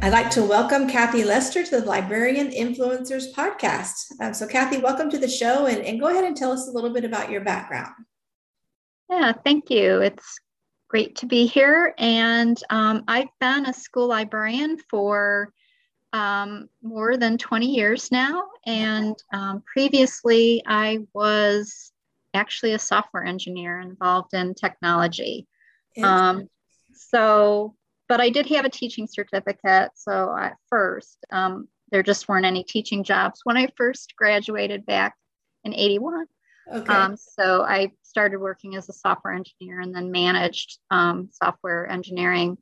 I'd like to welcome Kathy Lester to the Librarian Influencers podcast. Um, so, Kathy, welcome to the show and, and go ahead and tell us a little bit about your background. Yeah, thank you. It's great to be here. And um, I've been a school librarian for um, more than 20 years now. And um, previously, I was actually a software engineer involved in technology. Um, so, but I did have a teaching certificate. So at first, um, there just weren't any teaching jobs when I first graduated back in 81. Okay. Um, so I started working as a software engineer and then managed um, software engineering.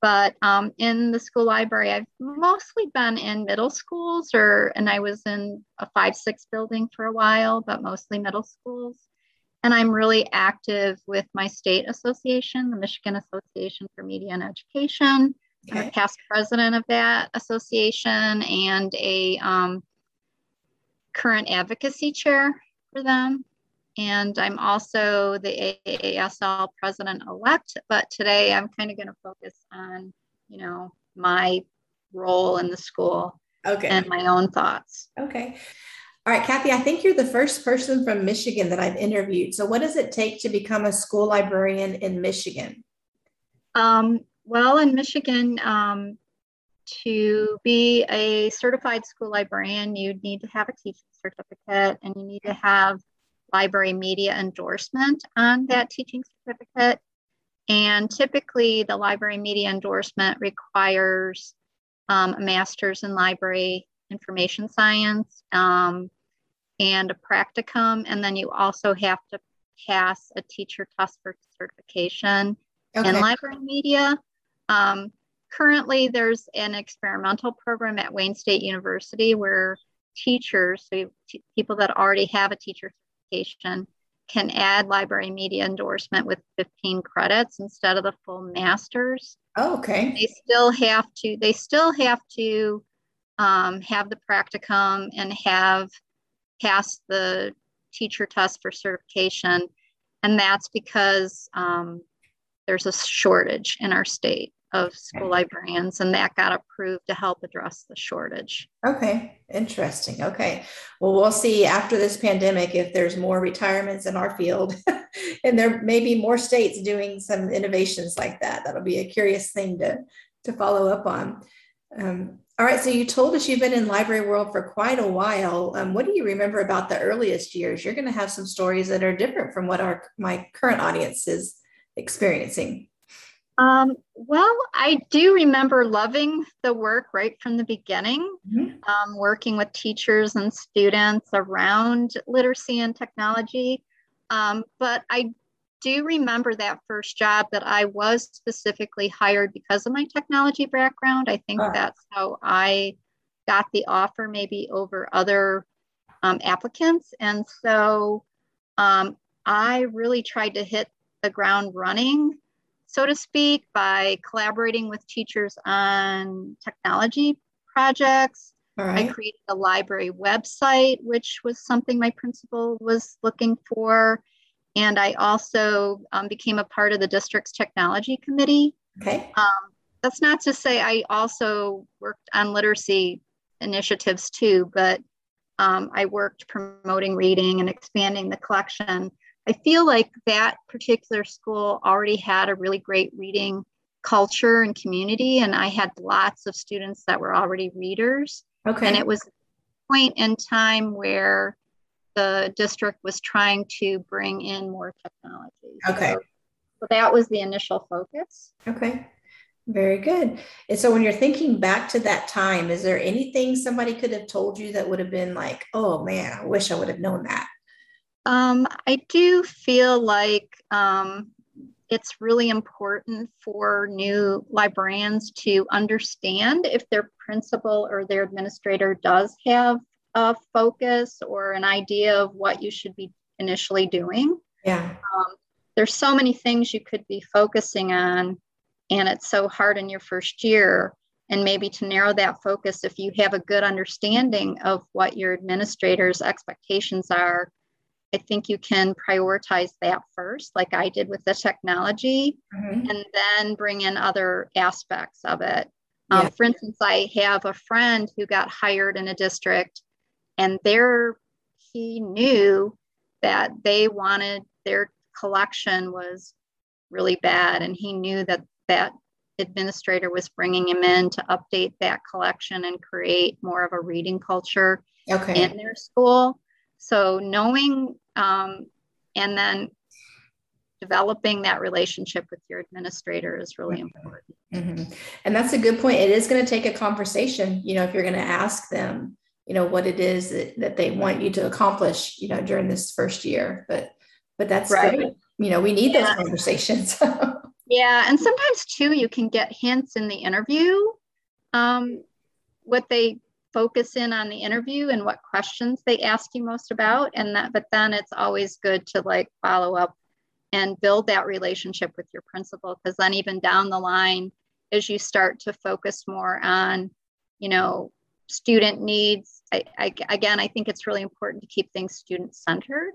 But um, in the school library, I've mostly been in middle schools, or and I was in a five six building for a while, but mostly middle schools. And I'm really active with my state association, the Michigan Association for Media and Education. Okay. I'm a past president of that association and a um, current advocacy chair for them. And I'm also the AASL president elect, but today I'm kind of going to focus on, you know, my role in the school okay. and my own thoughts. Okay. All right, Kathy, I think you're the first person from Michigan that I've interviewed. So, what does it take to become a school librarian in Michigan? Um, well, in Michigan, um, to be a certified school librarian, you need to have a teaching certificate and you need to have library media endorsement on that teaching certificate. And typically, the library media endorsement requires um, a master's in library information science um, and a practicum. And then you also have to pass a teacher test for certification okay. in library media. Um, currently, there's an experimental program at Wayne State University where teachers, so t- people that already have a teacher certification, can add library media endorsement with 15 credits instead of the full masters. Oh, okay. They still have to. They still have to um, have the practicum and have passed the teacher test for certification. And that's because um, there's a shortage in our state of school librarians, and that got approved to help address the shortage. Okay, interesting. Okay, well, we'll see after this pandemic if there's more retirements in our field, and there may be more states doing some innovations like that. That'll be a curious thing to to follow up on. Um, all right, so you told us you've been in library world for quite a while. Um, what do you remember about the earliest years? You're going to have some stories that are different from what our my current audience is experiencing. Um, well, I do remember loving the work right from the beginning, mm-hmm. um, working with teachers and students around literacy and technology. Um, but I do you remember that first job that I was specifically hired because of my technology background. I think ah. that's how I got the offer, maybe over other um, applicants. And so um, I really tried to hit the ground running, so to speak, by collaborating with teachers on technology projects. Right. I created a library website, which was something my principal was looking for. And I also um, became a part of the district's technology committee. Okay. Um, that's not to say I also worked on literacy initiatives too, but um, I worked promoting reading and expanding the collection. I feel like that particular school already had a really great reading culture and community, and I had lots of students that were already readers. Okay. And it was a point in time where the district was trying to bring in more technology. Okay. So, so that was the initial focus. Okay. Very good. And so when you're thinking back to that time, is there anything somebody could have told you that would have been like, oh man, I wish I would have known that? Um, I do feel like um, it's really important for new librarians to understand if their principal or their administrator does have a focus or an idea of what you should be initially doing. Yeah. Um, there's so many things you could be focusing on, and it's so hard in your first year. And maybe to narrow that focus, if you have a good understanding of what your administrator's expectations are, I think you can prioritize that first, like I did with the technology, mm-hmm. and then bring in other aspects of it. Um, For instance, I have a friend who got hired in a district, and there he knew that they wanted their collection was really bad, and he knew that that administrator was bringing him in to update that collection and create more of a reading culture okay. in their school. So knowing um, and then developing that relationship with your administrator is really important. Mm-hmm. And that's a good point. It is going to take a conversation, you know, if you're going to ask them, you know, what it is that, that they want you to accomplish, you know, during this first year. But but that's right. Good. You know, we need yeah. those conversations. yeah. And sometimes too, you can get hints in the interview. Um, what they focus in on the interview and what questions they ask you most about and that but then it's always good to like follow up and build that relationship with your principal because then even down the line as you start to focus more on you know student needs I, I again i think it's really important to keep things student centered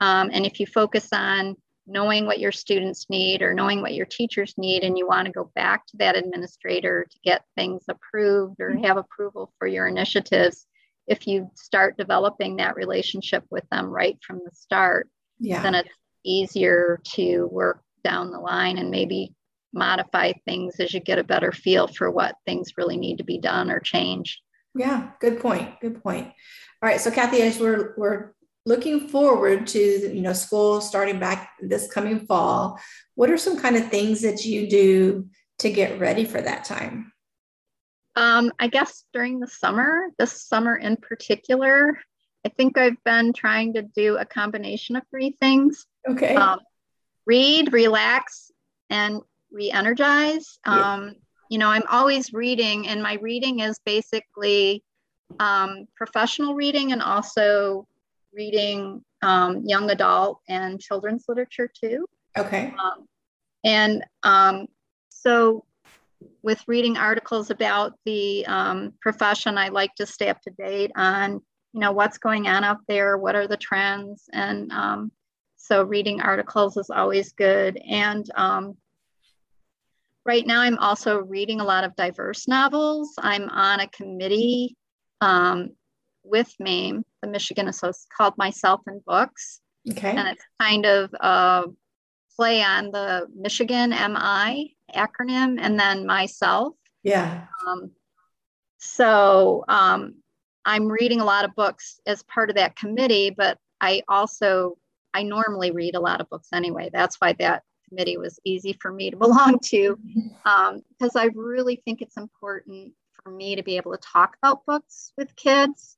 um, and if you focus on knowing what your students need or knowing what your teachers need and you want to go back to that administrator to get things approved or have approval for your initiatives if you start developing that relationship with them right from the start yeah. then it's easier to work down the line and maybe modify things as you get a better feel for what things really need to be done or changed yeah good point good point. All right so kathy as we're we're looking forward to you know school starting back this coming fall what are some kind of things that you do to get ready for that time? Um, i guess during the summer this summer in particular i think i've been trying to do a combination of three things. Okay. Um, read relax and re-energize. Yeah. You know i'm always reading and my reading is basically um, professional reading and also reading um, young adult and children's literature too. Okay. Um, and um, so, with reading articles about the um, profession, I like to stay up to date on you know what's going on out there, what are the trends, and um, so reading articles is always good. And um, right now, I'm also reading a lot of diverse novels. I'm on a committee um, with MAME, the Michigan Association, called Myself in Books. Okay. And it's kind of a play on the Michigan MI acronym and then myself. Yeah. Um, so um, I'm reading a lot of books as part of that committee, but I also I normally read a lot of books anyway. That's why that committee was easy for me to belong to, because um, I really think it's important for me to be able to talk about books with kids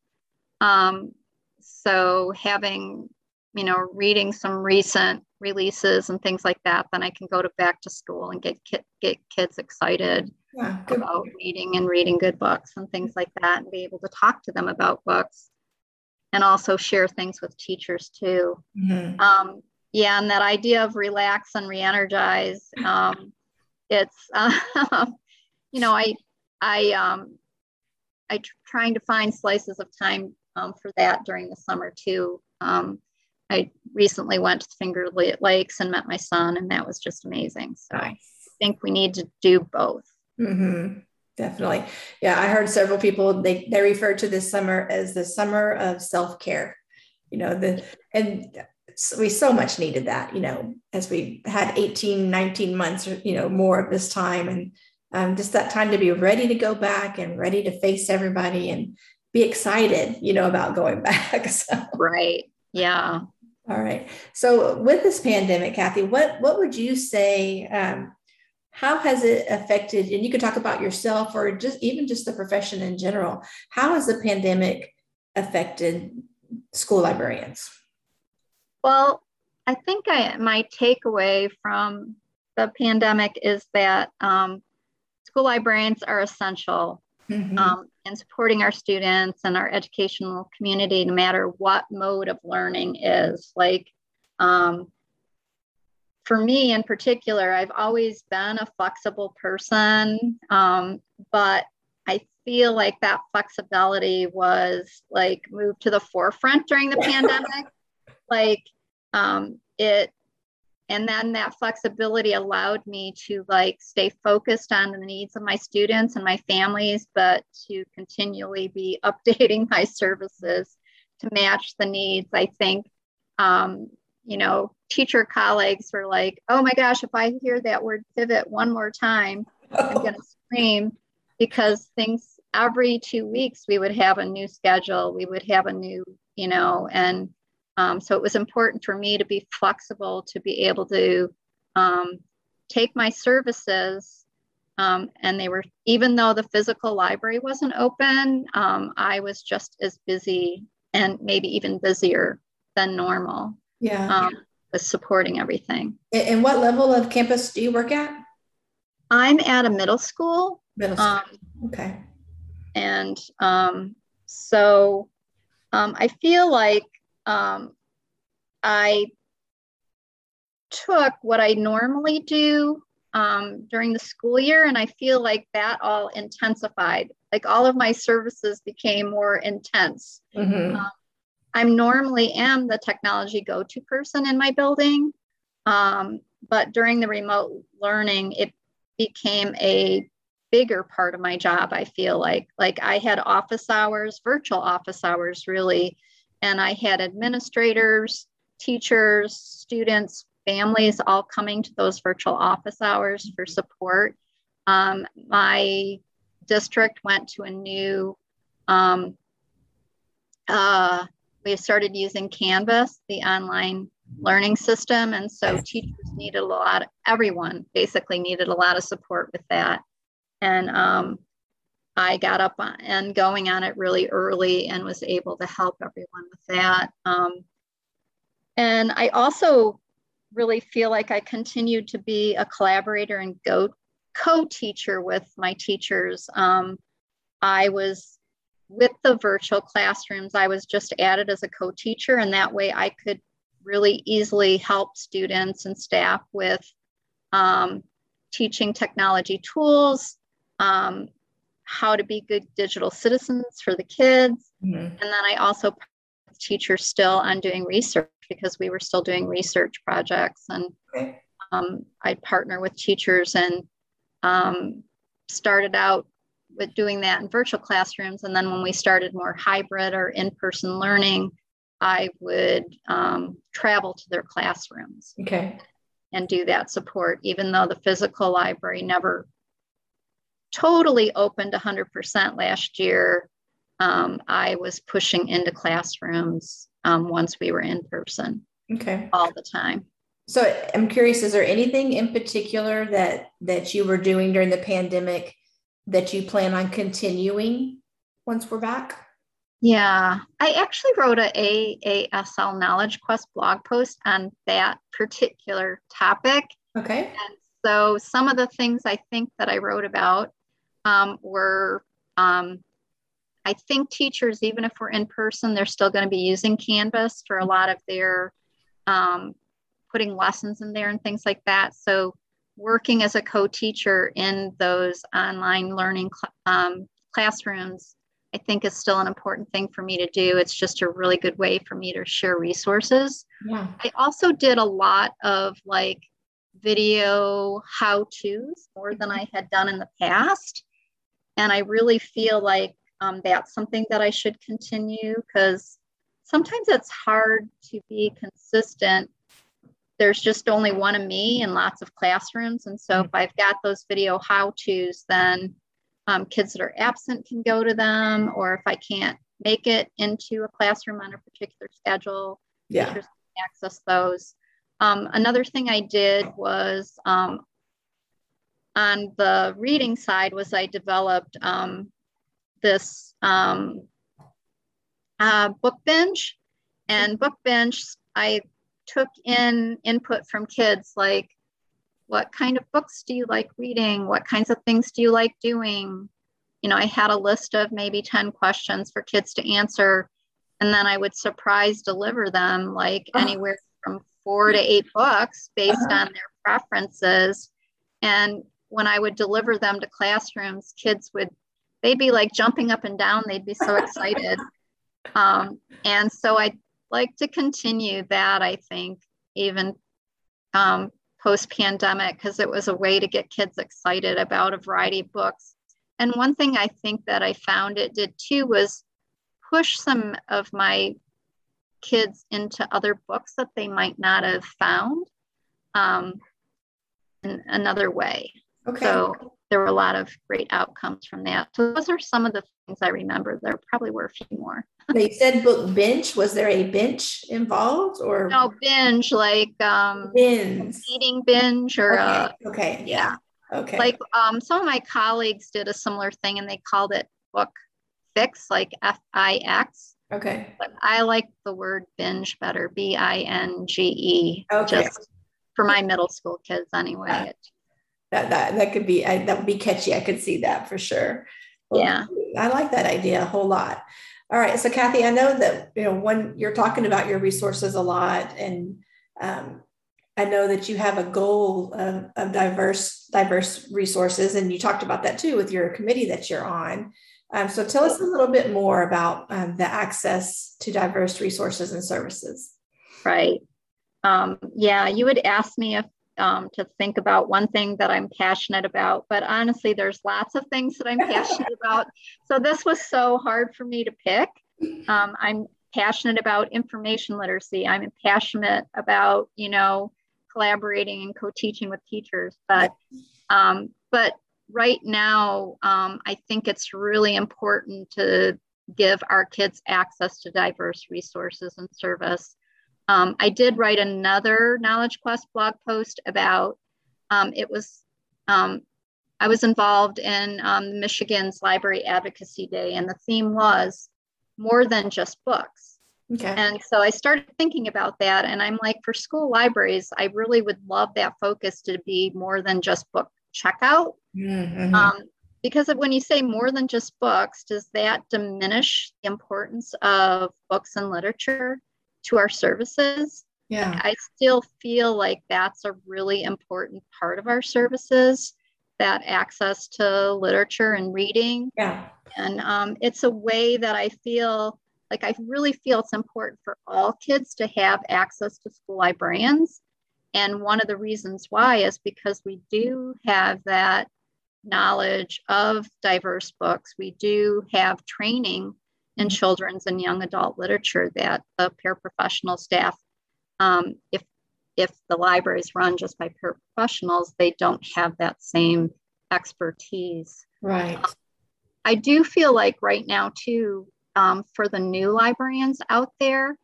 um, so having, you know, reading some recent releases and things like that, then I can go to back to school and get ki- get kids excited yeah, about reading and reading good books and things like that, and be able to talk to them about books, and also share things with teachers too. Mm-hmm. Um, yeah, and that idea of relax and re-energize. Um, it's uh, you know I I um, I trying to find slices of time um, for that during the summer too. Um, I recently went to the Finger Lakes and met my son, and that was just amazing. So nice. I think we need to do both. Mm-hmm. Definitely. Yeah, I heard several people they they refer to this summer as the summer of self care. You know the and we so much needed that. You know as we had 18, 19 months, or you know more of this time, and um, just that time to be ready to go back and ready to face everybody and be excited, you know, about going back. So. Right. Yeah. All right. So with this pandemic, Kathy, what what would you say? Um, how has it affected? And you could talk about yourself or just even just the profession in general. How has the pandemic affected school librarians? Well, I think I, my takeaway from the pandemic is that um, school librarians are essential mm-hmm. um, in supporting our students and our educational community, no matter what mode of learning is. Like, um, for me in particular, I've always been a flexible person, um, but I feel like that flexibility was like moved to the forefront during the pandemic. Like um, it, and then that flexibility allowed me to like stay focused on the needs of my students and my families, but to continually be updating my services to match the needs. I think um, you know, teacher colleagues were like, oh my gosh, if I hear that word pivot one more time, I'm going to scream because things every two weeks we would have a new schedule, we would have a new, you know, and um, so it was important for me to be flexible to be able to um, take my services. Um, and they were, even though the physical library wasn't open, um, I was just as busy and maybe even busier than normal yeah. um, with supporting everything. And what level of campus do you work at? I'm at a middle school. Middle school. Um, okay. and um, so um, i feel like um, i took what i normally do um, during the school year and i feel like that all intensified like all of my services became more intense mm-hmm. um, I'm normally am the technology go-to person in my building, um, but during the remote learning, it became a bigger part of my job. I feel like like I had office hours, virtual office hours, really, and I had administrators, teachers, students, families all coming to those virtual office hours for support. Um, my district went to a new um, uh, we started using Canvas, the online learning system. And so teachers needed a lot, everyone basically needed a lot of support with that. And um, I got up and going on it really early and was able to help everyone with that. Um, and I also really feel like I continued to be a collaborator and go co-teacher with my teachers. Um, I was with the virtual classrooms, I was just added as a co teacher, and that way I could really easily help students and staff with um, teaching technology tools, um, how to be good digital citizens for the kids. Mm-hmm. And then I also teachers still on doing research because we were still doing research projects and okay. um, I'd partner with teachers and um, started out with doing that in virtual classrooms. And then when we started more hybrid or in person learning, I would um, travel to their classrooms. Okay. And do that support, even though the physical library never totally opened 100% last year. Um, I was pushing into classrooms um, once we were in person. Okay. All the time. So I'm curious, is there anything in particular that that you were doing during the pandemic that you plan on continuing once we're back? Yeah, I actually wrote a AASL Knowledge Quest blog post on that particular topic. Okay. And so some of the things I think that I wrote about um, were um, I think teachers, even if we're in person, they're still going to be using Canvas for a lot of their um, putting lessons in there and things like that. So working as a co-teacher in those online learning cl- um, classrooms i think is still an important thing for me to do it's just a really good way for me to share resources yeah. i also did a lot of like video how to's more than i had done in the past and i really feel like um, that's something that i should continue because sometimes it's hard to be consistent there's just only one of me in lots of classrooms. And so if I've got those video how to's, then um, kids that are absent can go to them, or if I can't make it into a classroom on a particular schedule, yeah. teachers can access those. Um, another thing I did was um, on the reading side was I developed um, this um, uh, book binge and book binge. I took in input from kids like what kind of books do you like reading what kinds of things do you like doing you know i had a list of maybe 10 questions for kids to answer and then i would surprise deliver them like oh. anywhere from four to eight books based uh-huh. on their preferences. And when I would deliver them to classrooms, kids would, they'd be like jumping up and down. They'd be so excited. Um, and so I'd like to continue that, I think, even um, post pandemic, because it was a way to get kids excited about a variety of books. And one thing I think that I found it did too was push some of my kids into other books that they might not have found um, in another way. Okay. So there were a lot of great outcomes from that. So those are some of the things I remember. There probably were a few more. they said book bench. Was there a bench involved or no binge like um binge eating binge or okay. Uh, okay. Yeah. Okay. Like um some of my colleagues did a similar thing and they called it book fix, like F I X. Okay. But I like the word binge better, B I N G E. Okay. Just for my middle school kids anyway. Yeah. That that that could be I, that would be catchy. I could see that for sure. Well, yeah. I like that idea a whole lot. All right. So Kathy, I know that you know when you're talking about your resources a lot and um, I know that you have a goal of, of, diverse diverse resources, and you talked about that too with your committee that you're on. Um, so tell us a little bit more about um, the access to diverse resources and services. Right. Um, yeah, you would ask me if um, to think about one thing that I'm passionate about, but honestly, there's lots of things that I'm passionate about. So this was so hard for me to pick. Um, I'm passionate about information literacy. I'm passionate about, you know, collaborating and co-teaching with teachers. But um, but right now, um, I think it's really important to give our kids access to diverse resources and service. Um, I did write another Knowledge Quest blog post about um, it was um, I was involved in um, Michigan's Library Advocacy Day, and the theme was more than just books. Okay. And so I started thinking about that, and I'm like, for school libraries, I really would love that focus to be more than just book checkout. Mm-hmm. Um, because when you say more than just books, does that diminish the importance of books and literature to our services? Yeah. I still feel like that's a really important part of our services that access to literature and reading. Yeah. And um, it's a way that I feel like I really feel it's important for all kids to have access to school librarians and one of the reasons why is because we do have that knowledge of diverse books. We do have training in children's and young adult literature that the paraprofessional staff, um, if if the libraries run just by paraprofessionals, they don't have that same expertise. Right. I do feel like right now too, um, for the new librarians out there,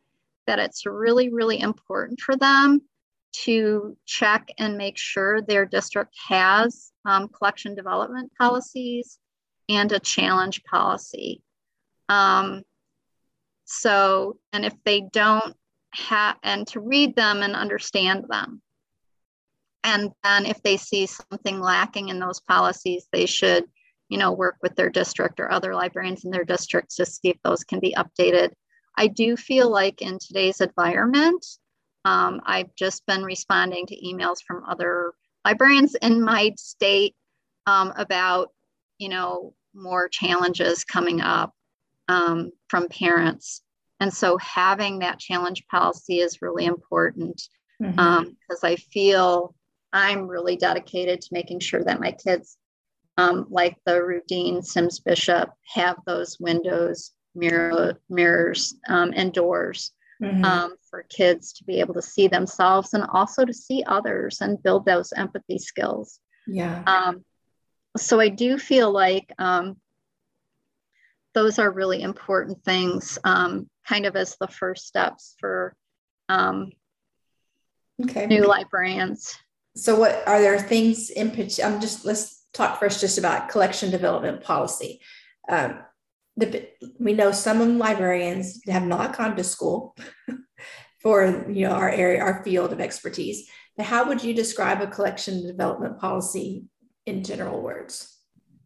that it's really, really important for them to check and make sure their district has um, collection development policies and a challenge policy. Um, so, and if they don't have, and to read them and understand them. And then if they see something lacking in those policies, they should, you know, work with their district or other librarians in their districts to see if those can be updated. I do feel like in today's environment, um, I've just been responding to emails from other librarians in my state um, about, you know, more challenges coming up um, from parents. And so having that challenge policy is really important because mm-hmm. Um, I feel I'm really dedicated to making sure that my kids, um, like the Rudine Sims Bishop, have those windows, mirror, mirrors, um, and doors mm-hmm. um, for kids to be able to see themselves and also to see others and build those empathy skills. Yeah. Um, so I do feel like um, those are really important things, um, kind of as the first steps for um, okay. new librarians. So, what are there things in? I'm just let's talk first just about collection development policy. Um, the, we know some librarians have not gone to school for you know our area our field of expertise but how would you describe a collection development policy in general words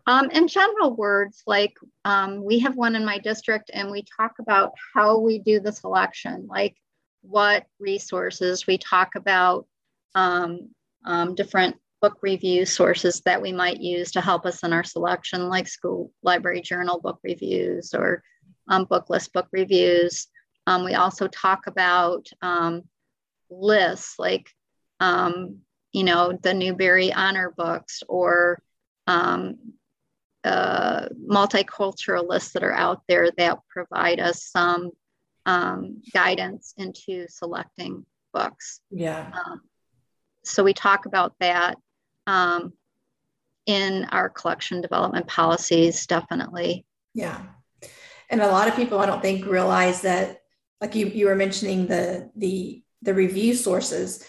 um, in general words like um, we have one in my district and we talk about how we do the selection like what resources. We talk about um, um, different book review sources that we might use to help us in our selection, like school library journal book reviews or um, book list book reviews. Um, we also talk about lists like, you know, the Newbery Honor books or um, uh, multicultural lists that are out there that provide us some um, guidance into selecting books. Yeah. Um, so we talk about that um, in our collection development policies, definitely. Yeah. And a lot of people, I don't think, realize that, like you, you were mentioning the the the review sources.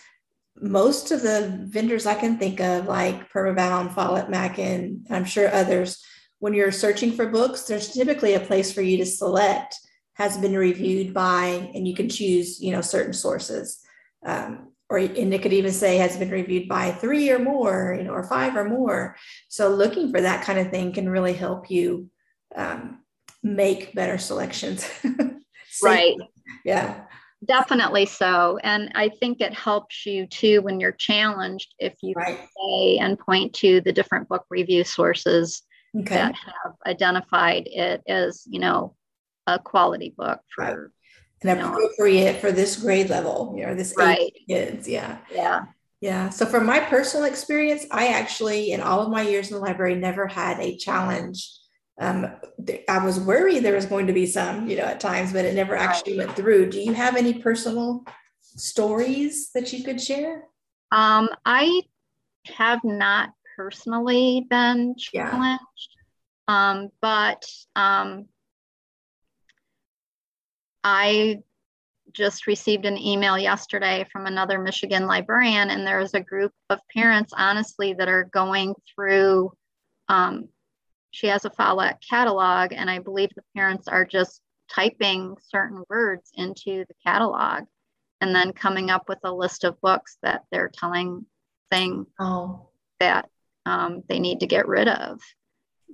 Most of the vendors I can think of, like Permabound, Follett, Mackin, I'm sure others, when you're searching for books, there's typically a place for you to select has been reviewed by, and you can choose, you know, certain sources. Um, or and it could even say has been reviewed by three or more, you know, or five or more. So looking for that kind of thing can really help you um, make better selections. right. Yeah. Definitely so. And I think it helps you too when you're challenged if you right. say and point to the different book review sources okay. that have identified it as, you know, a quality book for right. and appropriate know, for this grade level, you know, this right. kids. Yeah. Yeah. Yeah. So from my personal experience, I actually, in all of my years in the library, never had a challenge um, I was worried there was going to be some, you know, at times, but it never actually went through. Do you have any personal stories that you could share? Um, I have not personally been challenged, yeah. um, but um, I just received an email yesterday from another Michigan librarian, and there's a group of parents, honestly, that are going through um, she has a Follett catalog, and I believe the parents are just typing certain words into the catalog and then coming up with a list of books that they're telling saying oh. that um, they need to get rid of.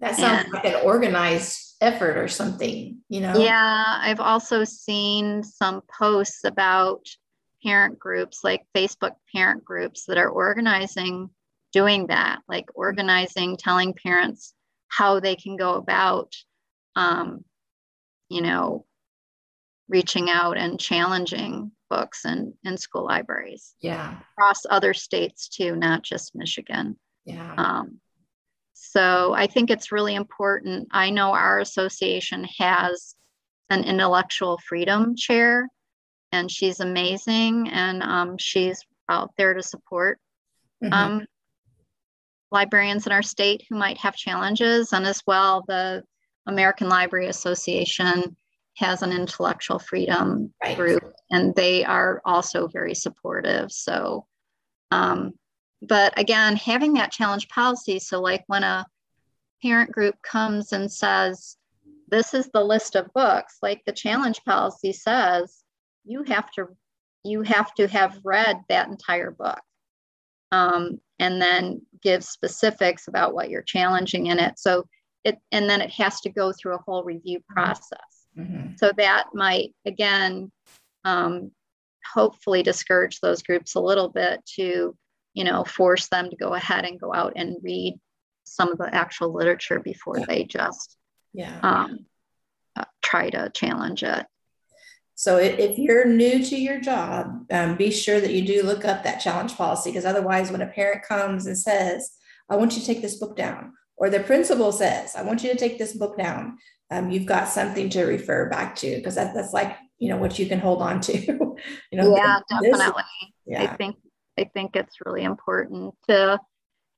That sounds and, like an organized effort or something, you know? Yeah, I've also seen some posts about parent groups, like Facebook parent groups, that are organizing doing that, like organizing, telling parents how they can go about, um, you know, reaching out and challenging books and in school libraries. Yeah. Across other states too, not just Michigan. Yeah. Um, so I think it's really important. I know our association has an intellectual freedom chair, and she's amazing, and um, she's out there to support mm-hmm. Librarians in our state who might have challenges, and as well, the American Library Association has an intellectual freedom right. group, and they are also very supportive. So, um, but again, having that challenge policy, so like when a parent group comes and says, This is the list of books, like the challenge policy says, you have to you have to have read that entire book um, and then give specifics about what you're challenging in it. So it, and then it has to go through a whole review mm-hmm. process. Mm-hmm. So that might, again, um, hopefully discourage those groups a little bit to, you know, force them to go ahead and go out and read some of the actual literature before yeah. they just yeah. um, uh, try to challenge it. So if you're new to your job, um, be sure that you do look up that challenge policy because otherwise, when a parent comes and says, I want you to take this book down, or the principal says, I want you to take this book down, um, you've got something to refer back to because that, that's like, you know, what you can hold on to. you know, yeah, definitely. yeah. I think I think it's really important to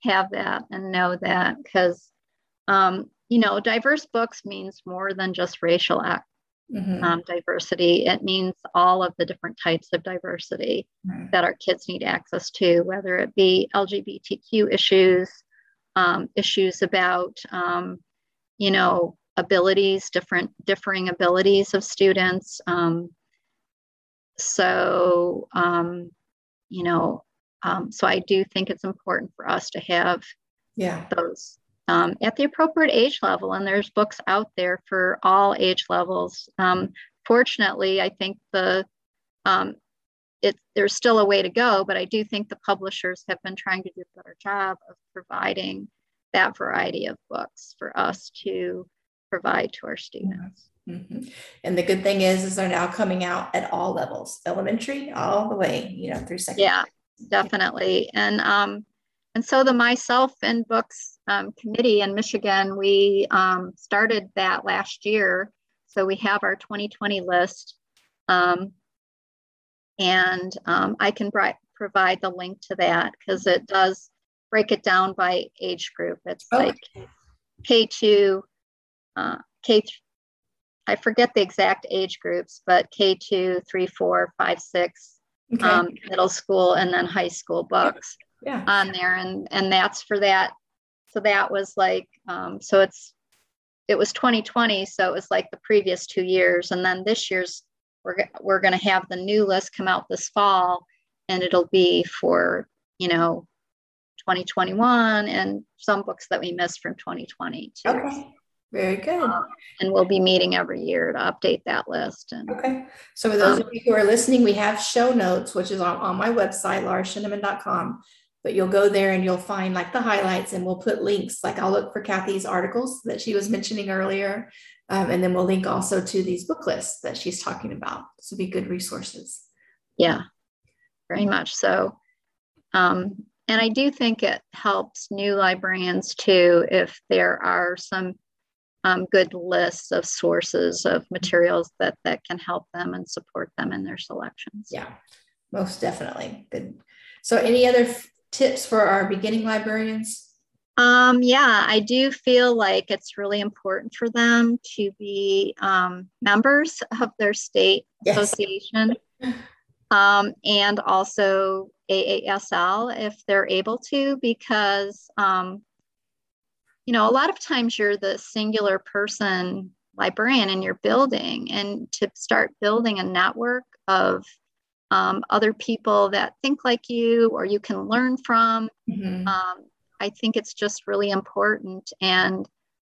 have that and know that because um, you know, diverse books means more than just racial mm-hmm. um, diversity. It means all of the different types of diversity mm-hmm. that our kids need access to, whether it be LGBTQ issues, um, issues about, um, you know, abilities, different differing abilities of students. Um, so, um, you know, um, so I do think it's important for us to have yeah those um, at the appropriate age level. And there's books out there for all age levels. Um, fortunately, I think the um, it, there's still a way to go, but I do think the publishers have been trying to do a better job of providing that variety of books for us to provide to our students. Mm-hmm. And the good thing is, is they're now coming out at all levels, elementary all the way, you know, through secondary. Yeah, definitely. And um, and so the Myself in Books um, committee in Michigan, we um, started that last year. So we have our 2020 list. Um, and um, I can provide the link to that because it does break it down by age group. It's okay. like K2, uh, K, I forget the exact age groups, but K2, 3, 4, 5, 6, okay. um, middle school, and then high school books yeah. on there. And, and that's for that. So that was like, um, so it's, it was 2020. So it was like the previous two years. And then this year's we're, we're going to have the new list come out this fall and it'll be for you know 2021 and some books that we missed from 2020 too. okay very good um, and we'll be meeting every year to update that list and okay so for those um, of you who are listening we have show notes which is on, on my website laurasheneman.com but you'll go there and you'll find like the highlights and we'll put links like i'll look for kathy's articles that she was mentioning earlier um, and then we'll link also to these book lists that she's talking about. so be good resources. Yeah, very much so. Um, and I do think it helps new librarians too if there are some um, good lists of sources of materials that that can help them and support them in their selections. Yeah, most definitely. Good. So, any other tips for our beginning librarians? Um, yeah, I do feel like it's really important for them to be um, members of their state yes. association um, and also AASL if they're able to, because, um, you know, a lot of times you're the singular person librarian in your building, and to start building a network of um, other people that think like you or you can learn from. Mm-hmm. Um, I think it's just really important and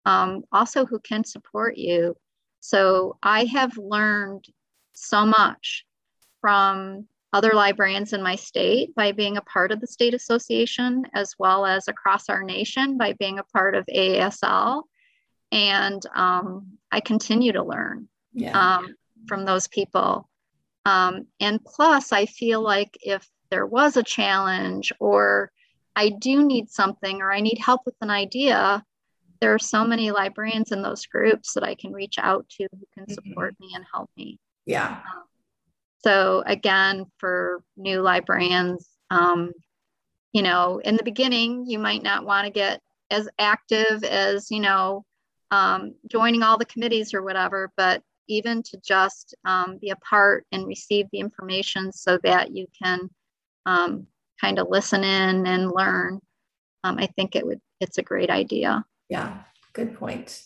um, also who can support you. So I have learned so much from other librarians in my state by being a part of the state association, as well as across our nation by being a part of AASL. And um, I continue to learn yeah. um, from those people. Um, and plus, I feel like if there was a challenge or I do need something or I need help with an idea, there are so many librarians in those groups that I can reach out to who can support mm-hmm. me and help me. Yeah. Um, so again, for new librarians, um, you know, in the beginning, you might not want to get as active as, you know, um, joining all the committees or whatever, but even to just um, be a part and receive the information so that you can um, kind of listen in and learn, um, I think it would it's a great idea. Yeah, good point.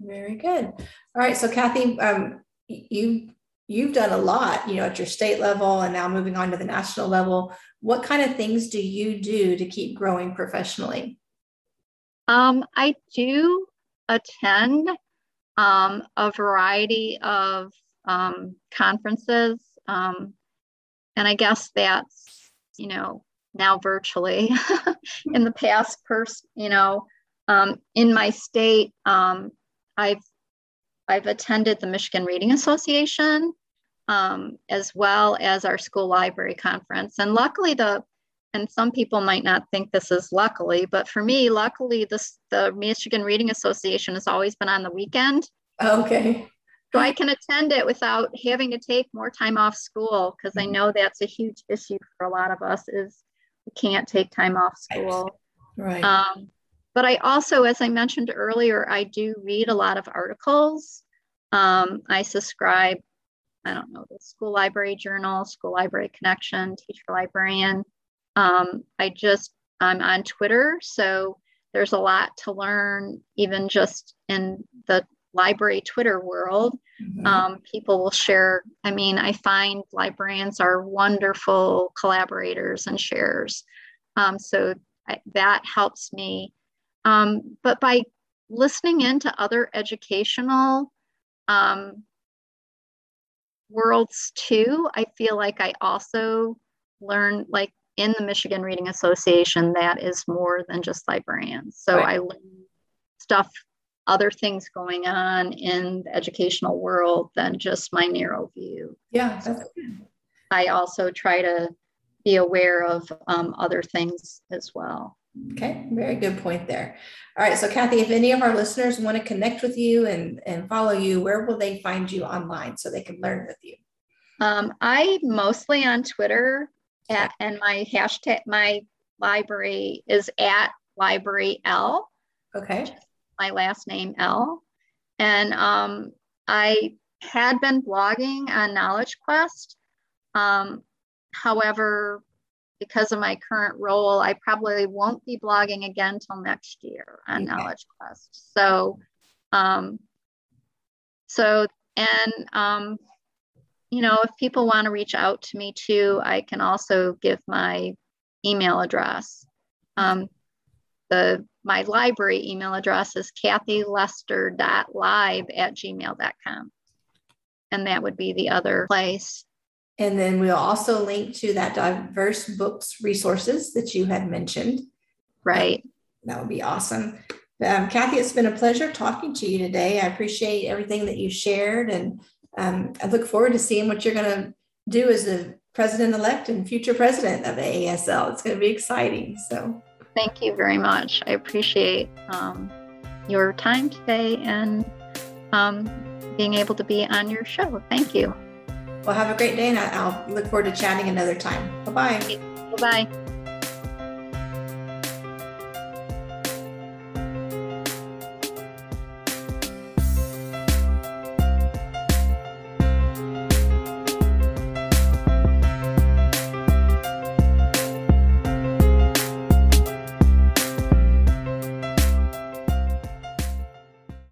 Very good. All right, so Kathy, um, you you've done a lot, you know, at your state level and now moving on to the national level. What kind of things do you do to keep growing professionally? Um, I do attend um, a variety of um, conferences. Um, and I guess that's you know, now virtually. in the past, pers- you know, um, in my state, um, I've I've attended the Michigan Reading Association um, as well as our school library conference, and luckily the and some people might not think this is luckily, but for me, luckily, this the Michigan Reading Association has always been on the weekend. Okay so I can attend it without having to take more time off school because I mm-hmm. know that's a huge issue for a lot of us is we can't take time off school. Right. Um, but I also, as I mentioned earlier, I do read a lot of articles. Um, I subscribe, I don't know, the School Library Journal, School Library Connection, Teacher Librarian. Um, I just, I'm on Twitter, so there's a lot to learn, even just in the library Twitter world. Mm-hmm. Um, people will share. I mean, I find librarians are wonderful collaborators and sharers. Um, so I, that helps me. Um, but by listening into other educational um, worlds too. I feel like I also learn like in the Michigan Reading Association that is more than just librarians. So right. I learn stuff, other things going on in the educational world than just my narrow view. Yeah, so I also try to be aware of um, other things as well. Okay, very good point there. All right, so Kathy, if any of our listeners want to connect with you and, and follow you, where will they find you online so they can learn with you? Um, I mostly on Twitter, at, and my hashtag, my library is at library L. Okay. My last name L, and um, I had been blogging on Knowledge Quest. Um, however, because of my current role, I probably won't be blogging again till next year on okay. Knowledge Quest. So, um, so and um, you know, if people want to reach out to me too, I can also give my email address. Um, the my library email address is kathylester.live at gmail.com. And that would be the other place. And then we'll also link to that diverse books resources that you had mentioned. Right. That would be awesome. Um, Kathy, it's been a pleasure talking to you today. I appreciate everything that you shared, and um, I look forward to seeing what you're going to do as the president elect and future president of the AASL. It's going to be exciting. So, thank you very much. I appreciate um, your time today and um, being able to be on your show. Thank you. Well, have a great day, and I'll look forward to chatting another time. Bye bye. Bye bye.